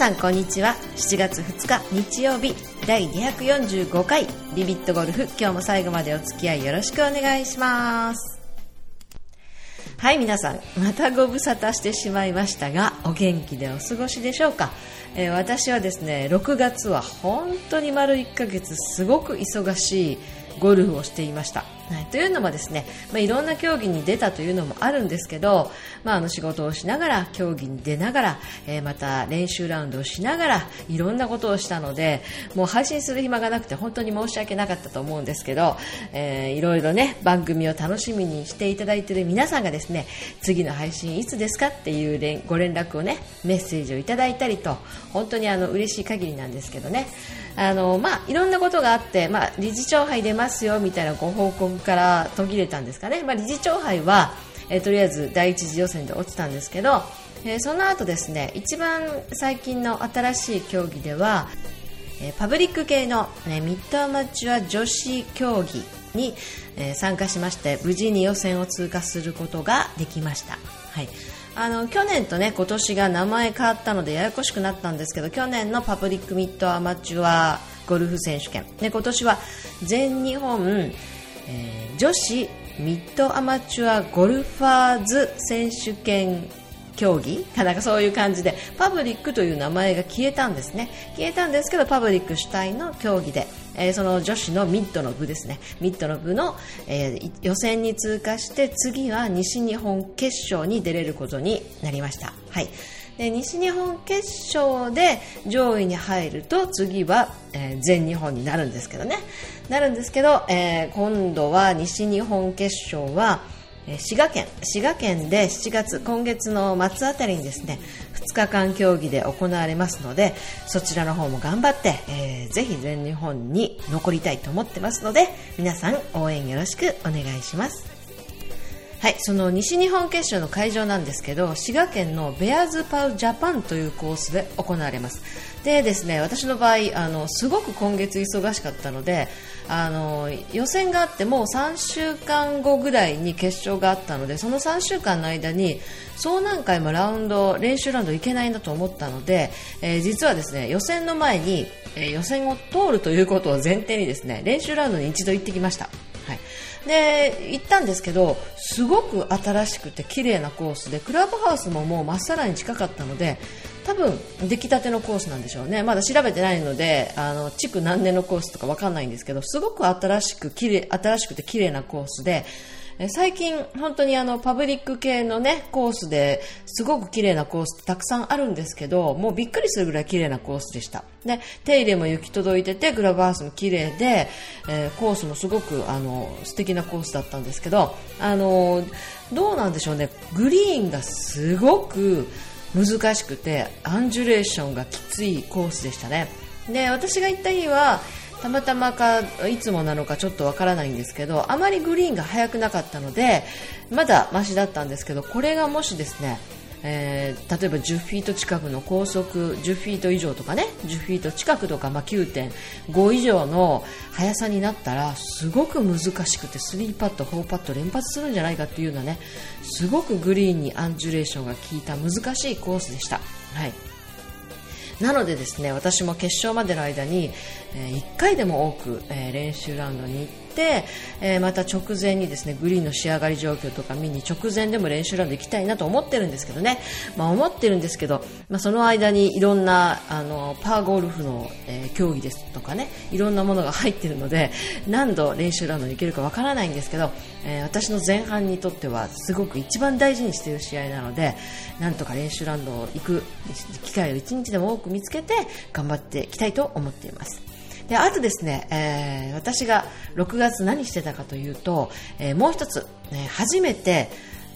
さんこんにちは。7月2日日曜日第245回ビビットゴルフ今日も最後までお付き合いよろしくお願いします。はい皆さんまたご無沙汰してしまいましたがお元気でお過ごしでしょうか、えー、私はですね6月は本当に丸1ヶ月すごく忙しいゴルフをしていました、はい、というのもですね、まあ、いろんな競技に出たというのもあるんですけど、まあ、あの仕事をしながら競技に出ながら、えー、また練習ラウンドをしながらいろんなことをしたのでもう配信する暇がなくて本当に申し訳なかったと思うんですけど、えー、いろいろね番組を楽しみにしていただいている皆さんがですね次の配信いつですかっていうご連絡をねメッセージをいただいたりと本当にあの嬉しい限りなんですけどね。あの、まあ、いろんなことがあって、まあ、理事長杯出ますよみたいなご報告から途切れたんですかね、まあ、理事長杯は、えー、とりあえず第一次予選で落ちたんですけど、えー、その後ですね一番最近の新しい競技では、えー、パブリック系の、ね、ミッドアマチュア女子競技に、えー、参加しまして無事に予選を通過することができました。はい。あの去年とね今年が名前変わったのでややこしくなったんですけど去年のパブリックミッドアマチュアゴルフ選手権。で今年は全日本、えー、女子ミッドアマチュアゴルファーズ選手権競技？なんかそういう感じで。パブリックという名前が消えたんですね。消えたんですけどパブリック主体の競技で、えー、その女子のミッドの部ですね。ミッドの部の、えー、予選に通過して次は西日本決勝に出れることになりました。はい。で西日本決勝で上位に入ると次は、えー、全日本になるんですけどね。なるんですけど、えー、今度は西日本決勝は滋賀県。滋賀県で7月今月の末あたりにですね2日間競技で行われますのでそちらの方も頑張って、えー、ぜひ全日本に残りたいと思ってますので皆さん応援よろしくお願いします。はい、その西日本決勝の会場なんですけど滋賀県のベアーズパウジャパンというコースで行われますでですね私の場合あのすごく今月忙しかったのであの予選があってもう3週間後ぐらいに決勝があったのでその3週間の間にそう何回もラウンド練習ラウンド行けないなと思ったので、えー、実はですね予選の前に、えー、予選を通るということを前提にですね練習ラウンドに一度行ってきました。で行ったんですけどすごく新しくて綺麗なコースでクラブハウスももうまっさらに近かったので多分出来たてのコースなんでしょうね。まだ調べてないのであの築何年のコースとかわかんないんですけどすごく新しく綺麗新しくて綺麗なコースで最近、本当にあのパブリック系のねコースですごく綺麗なコースたくさんあるんですけどもうびっくりするぐらい綺麗なコースでした。で手入れも行き届いててグラブハウスも綺麗で、えー、コースもすごくあの素敵なコースだったんですけどあのどうなんでしょうね。グリーンがすごく難しくてアンジュレーションがきついコースでしたね。で私が行った日はたまたまかいつもなのかちょっとわからないんですけどあまりグリーンが速くなかったのでまだマシだったんですけどこれがもしですねえー、例えば10フィート近くの高速10フィート以上とかね10フィート近くとか、まあ、9.5以上の速さになったらすごく難しくて3パット、4パット連発するんじゃないかっていうようなねすごくグリーンにアンジュレーションが効いた難しいコースでした。はいなのでですね私も決勝までの間に、え、1回でも多く、え、練習ラウンドに行って、えー、また直前にですねグリーンの仕上がり状況とか見に直前でも練習ラウンド行きたいなと思ってるんですけどね、まあ、思ってるんですけど、まあ、その間にいろんなあのパーゴルフの、えー、競技ですとかねいろんなものが入ってるので何度練習ラウンドに行けるかわからないんですけど、えー、私の前半にとってはすごく一番大事にしている試合なのでなんとか練習ラウンド行く機会を1日でも多く見つけて頑張っていきたいと思っています。であとですね、えー、私が6月何してたかというと、えー、もう一つ、ね、初めて、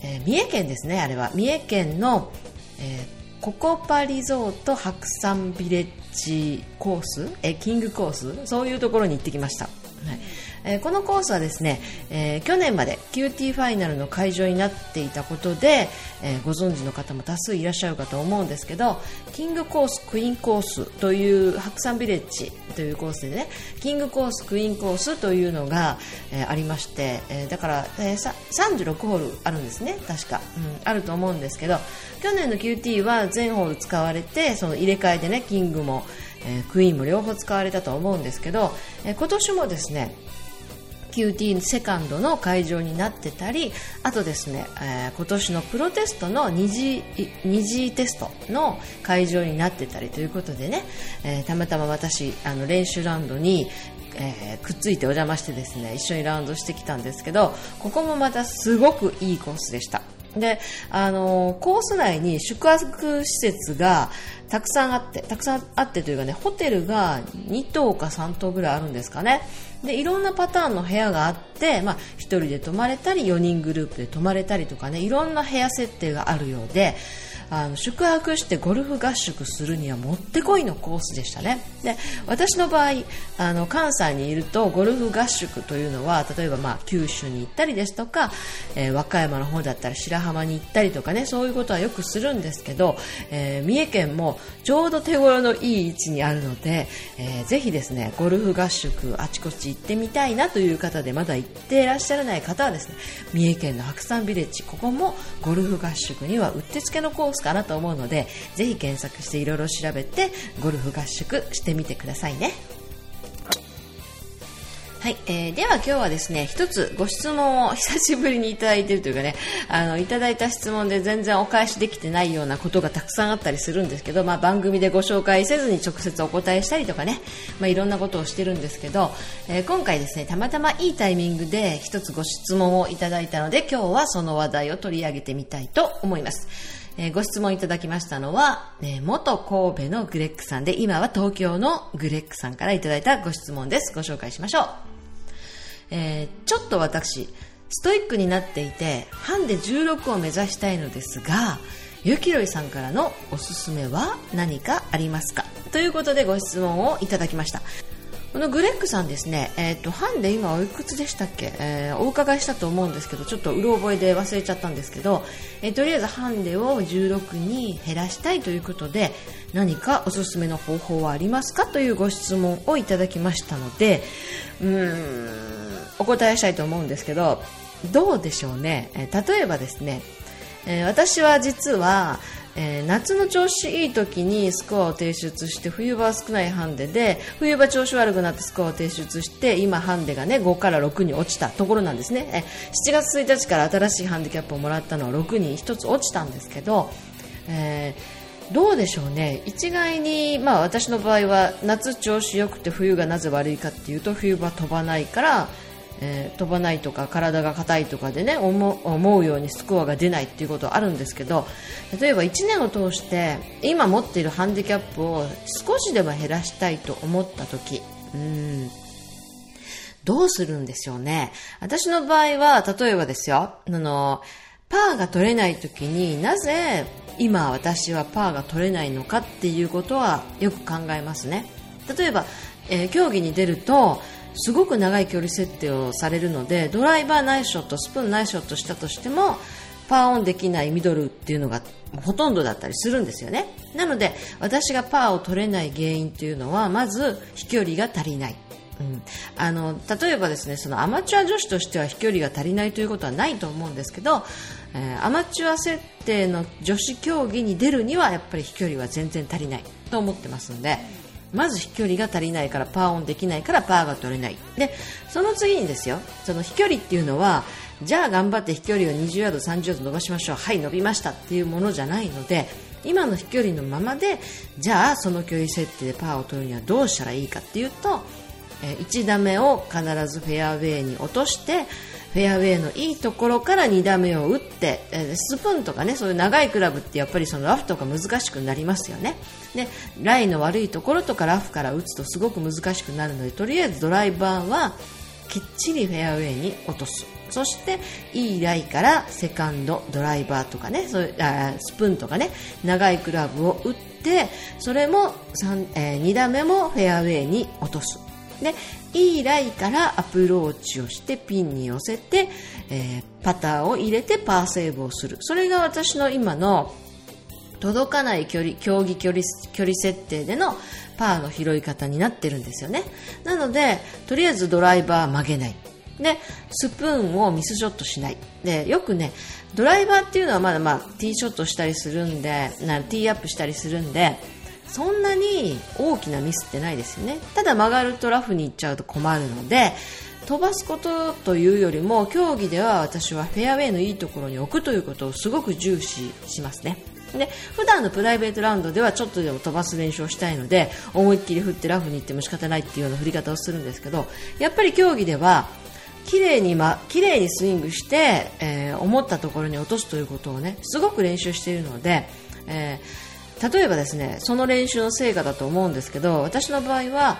えー、三重県ですね、あれは。三重県の、えココパリゾート白山ビレッジコース、えキングコース、そういうところに行ってきました。はい。えー、このコースはですね、えー、去年まで QT ファイナルの会場になっていたことで、えご存知の方も多数いらっしゃるかと思うんですけどキングコース、クイーンコースという白山ビレッジというコースでねキングコース、クイーンコースというのが、えありまして、えだから、え36ホールあるんですね確か、うん、あると思うんですけど去年の QT は全ホール使われてその入れ替えでねキングも、クイーンも両方使われたと思うんですけど、今年もですね QT セカンドの会場になってたりあとですね、えー、今年のプロテストの二次二次テストの会場になってたりということでね、えー、たまたま私あの練習ラウンドに、えー、くっついてお邪魔してですね一緒にラウンドしてきたんですけどここもまたすごくいいコースでした。で、あのコース内に宿泊施設がたくさんあって、たくさんあってというかね、ホテルが2棟か3棟ぐらいあるんですかね。で、いろんなパターンの部屋があって、まあ、1人で泊まれたり、4人グループで泊まれたりとかね、いろんな部屋設定があるようで、あの宿泊してゴルフ合宿するにはもってこいのコースでしたね。で私の場合あの関西にいるとゴルフ合宿というのは例えばまあ九州に行ったりですとか、えー、和歌山の方だったら白浜に行ったりとかねそういうことはよくするんですけど、えー、三重県もちょうど手頃のいい位置にあるので、えー、ぜひですねゴルフ合宿あちこち行ってみたいなという方でまだ行っていらっしゃらない方はですね三重県の白山ビレッジここもゴルフ合宿にはうってつけのコースかなと思うのでぜひ検索していろいろ調べてゴルフ合宿してみてくださいね。はい、えー、では今日はですね、一つご質問を久しぶりにいただいているというかね、あの、いただいた質問で全然お返しできてないようなことがたくさんあったりするんですけど、まあ番組でご紹介せずに直接お答えしたりとかね、まあいろんなことをしてるんですけど、えー、今回ですね、たまたまいいタイミングで一つご質問をいただいたので、今日はその話題を取り上げてみたいと思います。えー、ご質問いただきましたのは、えー、元神戸のグレックさんで、今は東京のグレックさんからいただいたご質問です。ご紹介しましょう。えー、ちょっと私、ストイックになっていて、ハンデ16を目指したいのですが、ゆきろいさんからのおすすめは何かありますか？ということでご質問をいただきました。このグレッグさんですね、えっ、ー、と、ハンデ今おいくつでしたっけ、えー、お伺いしたと思うんですけど、ちょっとうろ覚えで忘れちゃったんですけど、えー、とりあえずハンデを16に減らしたいということで、何かおすすめの方法はありますか？というご質問をいただきましたので、うーん、お答えしたいと思うんですけど、どうでしょうね？え例えばですね、え私は実は、えー、夏の調子いい時にスコアを提出して冬場は少ないハンデで冬場調子悪くなってスコアを提出して今ハンデがね5から6に落ちたところなんですね、え、7月1日から新しいハンディキャップをもらったのは6に1つ落ちたんですけど、えー、どうでしょうね。一概に、まあ、私の場合は夏調子良くて冬がなぜ悪いかっていうと冬場飛ばないからえー、飛ばないとか体が硬いとかでね思うようにスコアが出ないっていうことはあるんですけど例えば1年を通して今持っているハンディキャップを少しでも減らしたいと思った時うん。どうするんでしょうね。私の場合は例えばですよあのパーが取れない時になぜ今私はパーが取れないのかっていうことはよく考えますね。例えば、えー、競技に出るとすごく長い距離設定をされるのでドライバーナイスショットスプーンナイスショットしたとしてもパーオンできないミドルっていうのがほとんどだったりするんですよねなので私がパーを取れない原因っていうのはまず飛距離が足りないうん、あの例えばですねそのアマチュア女子としては飛距離が足りないということはないと思うんですけど、えー、アマチュア設定の女子競技に出るにはやっぱり飛距離は全然足りないと思ってますので。まず飛距離が足りないからパーオンできないからパーが取れない。でその次にですよその飛距離っていうのはじゃあ頑張って飛距離を20ヤード30ヤード伸ばしましょう。はい伸びましたっていうものじゃないので今の飛距離のままでじゃあその距離設定でパーを取るにはどうしたらいいかっていうと1打目を必ずフェアウェイに落としてフェアウェイのいいところから2打目を打って、えスプーンとかねそういう長いクラブってやっぱりそのラフとか難しくなりますよね。でラインの悪いところとかラフから打つとすごく難しくなるのでとりあえずドライバーはきっちりフェアウェイに落とす。そしていいライからセカンドドライバーとかねそういうあスプーンとかね長いクラブを打ってそれも3、えー、2打目もフェアウェイに落とす。で、いいライからアプローチをしてピンに寄せて、えー、パターを入れてパーセーブをする。それが私の今の届かない距離、競技距離、距離設定でのパーの拾い方になってるんですよね。なので、とりあえずドライバー曲げない。で、スプーンをミスショットしない。で、よくね、ドライバーっていうのはまだまあ、ティーショットしたりするんで、なティーアップしたりするんで、そんなに大きなミスってないですよね。ただ曲がるとラフに行っちゃうと困るので、飛ばすことというよりも競技では私はフェアウェイのいいところに置くということをすごく重視しますね。で普段のプライベートラウンドではちょっとでも飛ばす練習をしたいので思いっきり振ってラフに行っても仕方ないっていうような振り方をするんですけどやっぱり競技では綺麗に、ま、綺麗にスイングして、えー、思ったところに落とすということをねすごく練習しているので、えー、例えばですねその練習の成果だと思うんですけど私の場合は、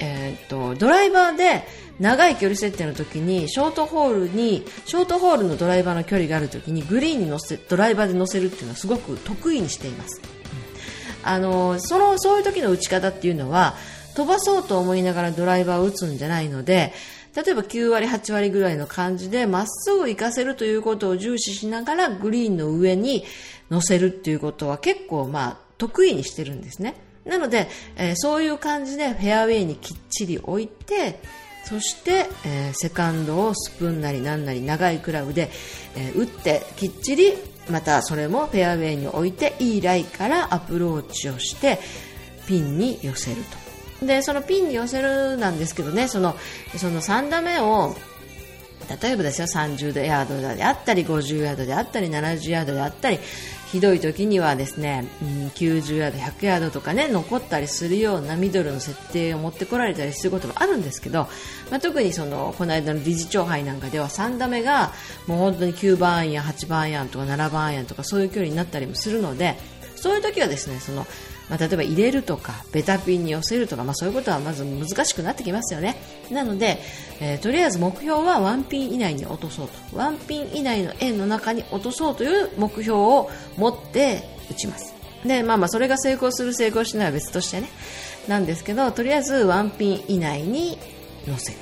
えー、っとドライバーで長い距離設定の時にショートホールにショートホールのドライバーの距離がある時にグリーンに乗せドライバーで乗せるっていうのはすごく得意にしています、うん、あのそのそういう時の打ち方っていうのは飛ばそうと思いながらドライバーを打つんじゃないので例えば9割、8割ぐらいの感じでまっすぐ行かせるということを重視しながらグリーンの上に乗せるっていうことは結構まあ得意にしてるんですね。なので、えー、そういう感じでフェアウェイにきっちり置いて、そして、えー、セカンドをスプーンなりなんなり長いクラブで、えー、打ってきっちりまたそれもフェアウェイに置いていいライからアプローチをしてピンに寄せるとでそのピンに寄せるなんですけどねそのその3打目を例えばですよ30ヤードであったり50ヤードであったり70ヤードであったりひどい時にはですね、うん、90ヤード、100ヤードとかね、残ったりするようなミドルの設定を持ってこられたりすることもあるんですけど、まあ、特にその、この間の理事長杯なんかでは3打目がもう本当に9番アイアン、8番アイアンとか7番アイアンとかそういう距離になったりもするので、そういう時はですね、その、まあ、例えば入れるとかベタピンに寄せるとか、まあ、そういうことはまず難しくなってきますよね。なので、えー、とりあえず目標はワンピン以内に落とそうと。ワンピン以内の円の中に落とそうという目標を持って打ちます。でまあまあそれが成功する成功しないは別としてね。なんですけどとりあえずワンピン以内に乗せる、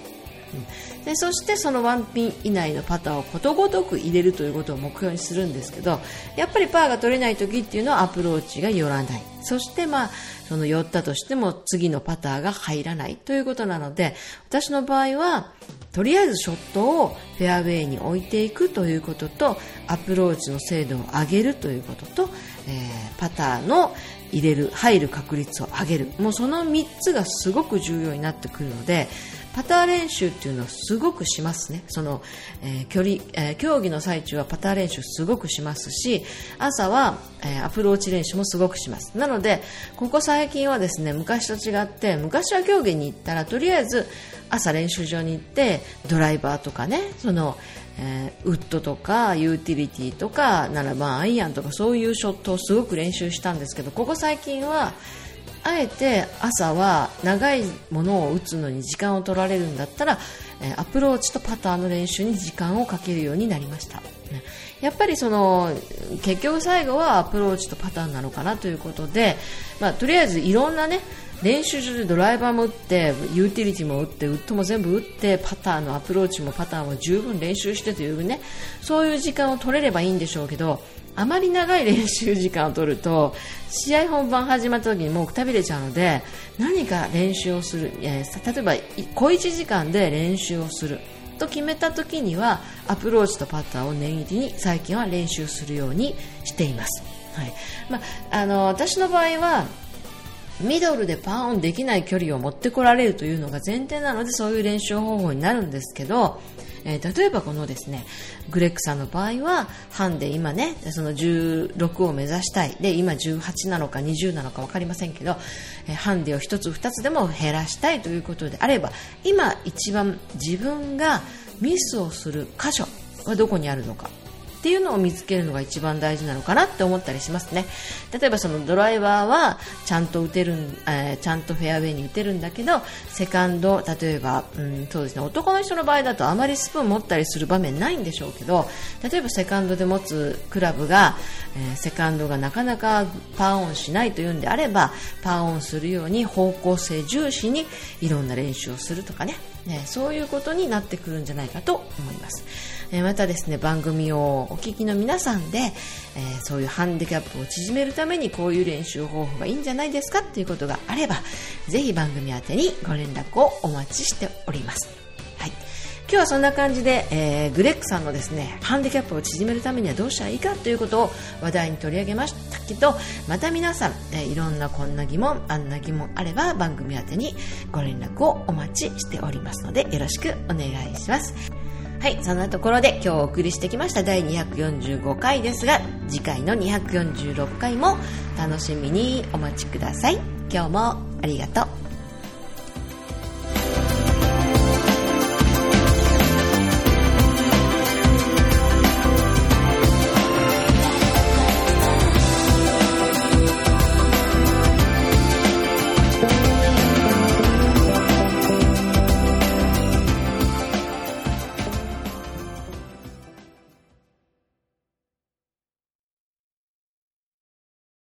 うん。でそしてそのワンピン以内のパターをことごとく入れるということを目標にするんですけどやっぱりパーが取れない時っていうのはアプローチが寄らない。そしてまあその寄ったとしても次のパターが入らないということなので私の場合はとりあえずショットをフェアウェイに置いていくということとアプローチの精度を上げるということと、えー、パターの入れる入る確率を上げる。もうその3つがすごく重要になってくるのでパター練習っていうのはすごくしますね。その、えー、距離、えー、競技の最中はパター練習すごくしますし、朝は、えー、アプローチ練習もすごくします。なので、ここ最近はですね、昔と違って、昔は競技に行ったら、とりあえず朝練習場に行って、ドライバーとかね、その、えー、ウッドとかユーティリティとか7番アイアンとかそういうショットをすごく練習したんですけどここ最近はあえて朝は長いものを打つのに時間を取られるんだったら、えアプローチとパターの練習に時間をかけるようになりました。やっぱりその結局最後はアプローチとパターなのかなということで、まあ、とりあえずいろんなね練習場でドライバーも打ってユーティリティも打ってウッドも全部打ってパターのアプローチもパターも十分練習してというねそういう時間を取れればいいんでしょうけどあまり長い練習時間を取ると試合本番始まった時にもうくたびれちゃうので何か練習をする、えー、例えば小1時間で練習をすると決めた時にはアプローチとパターを念入りに最近は練習するようにしています、はい。まあ、あの私の場合はミドルでパーオンできない距離を持ってこられるというのが前提なのでそういう練習方法になるんですけどえー、例えばこのですねグレックさんの場合はハンデ今ねその16を目指したい。で今18なのか20なのか分かりませんけど、えー、ハンデを1つ2つでも減らしたいということであれば今一番自分がミスをする箇所はどこにあるのか。っていうのを見つけるのが一番大事なのかなって思ったりしますね。例えばそのドライバーはちゃんと打てる、えー、ちゃんとフェアウェイに打てるんだけどセカンド例えば、うん、そうですね。男の人の場合だとあまりスプーン持ったりする場面ないんでしょうけど例えばセカンドで持つクラブが、えー、セカンドがなかなかパーオンしないというんであればパーオンするように方向性重視にいろんな練習をするとかね。ねそういうことになってくるんじゃないかと思います。えまたですね番組をお聞きの皆さんで、え、そういうハンディキャップを縮めるためにこういう練習方法がいいんじゃないですかっていうことがあればぜひ番組宛てにご連絡をお待ちしております。はい今日はそんな感じで、えー、グレッグさんのですねハンディキャップを縮めるためにはどうしたらいいかということを話題に取り上げましたけどまた皆さん、えー、いろんなこんな疑問あんな疑問あれば番組宛てにご連絡をお待ちしておりますのでよろしくお願いします。はい、そんなところで今日お送りしてきました第245回ですが、次回の246回も楽しみにお待ちください。今日もありがとう。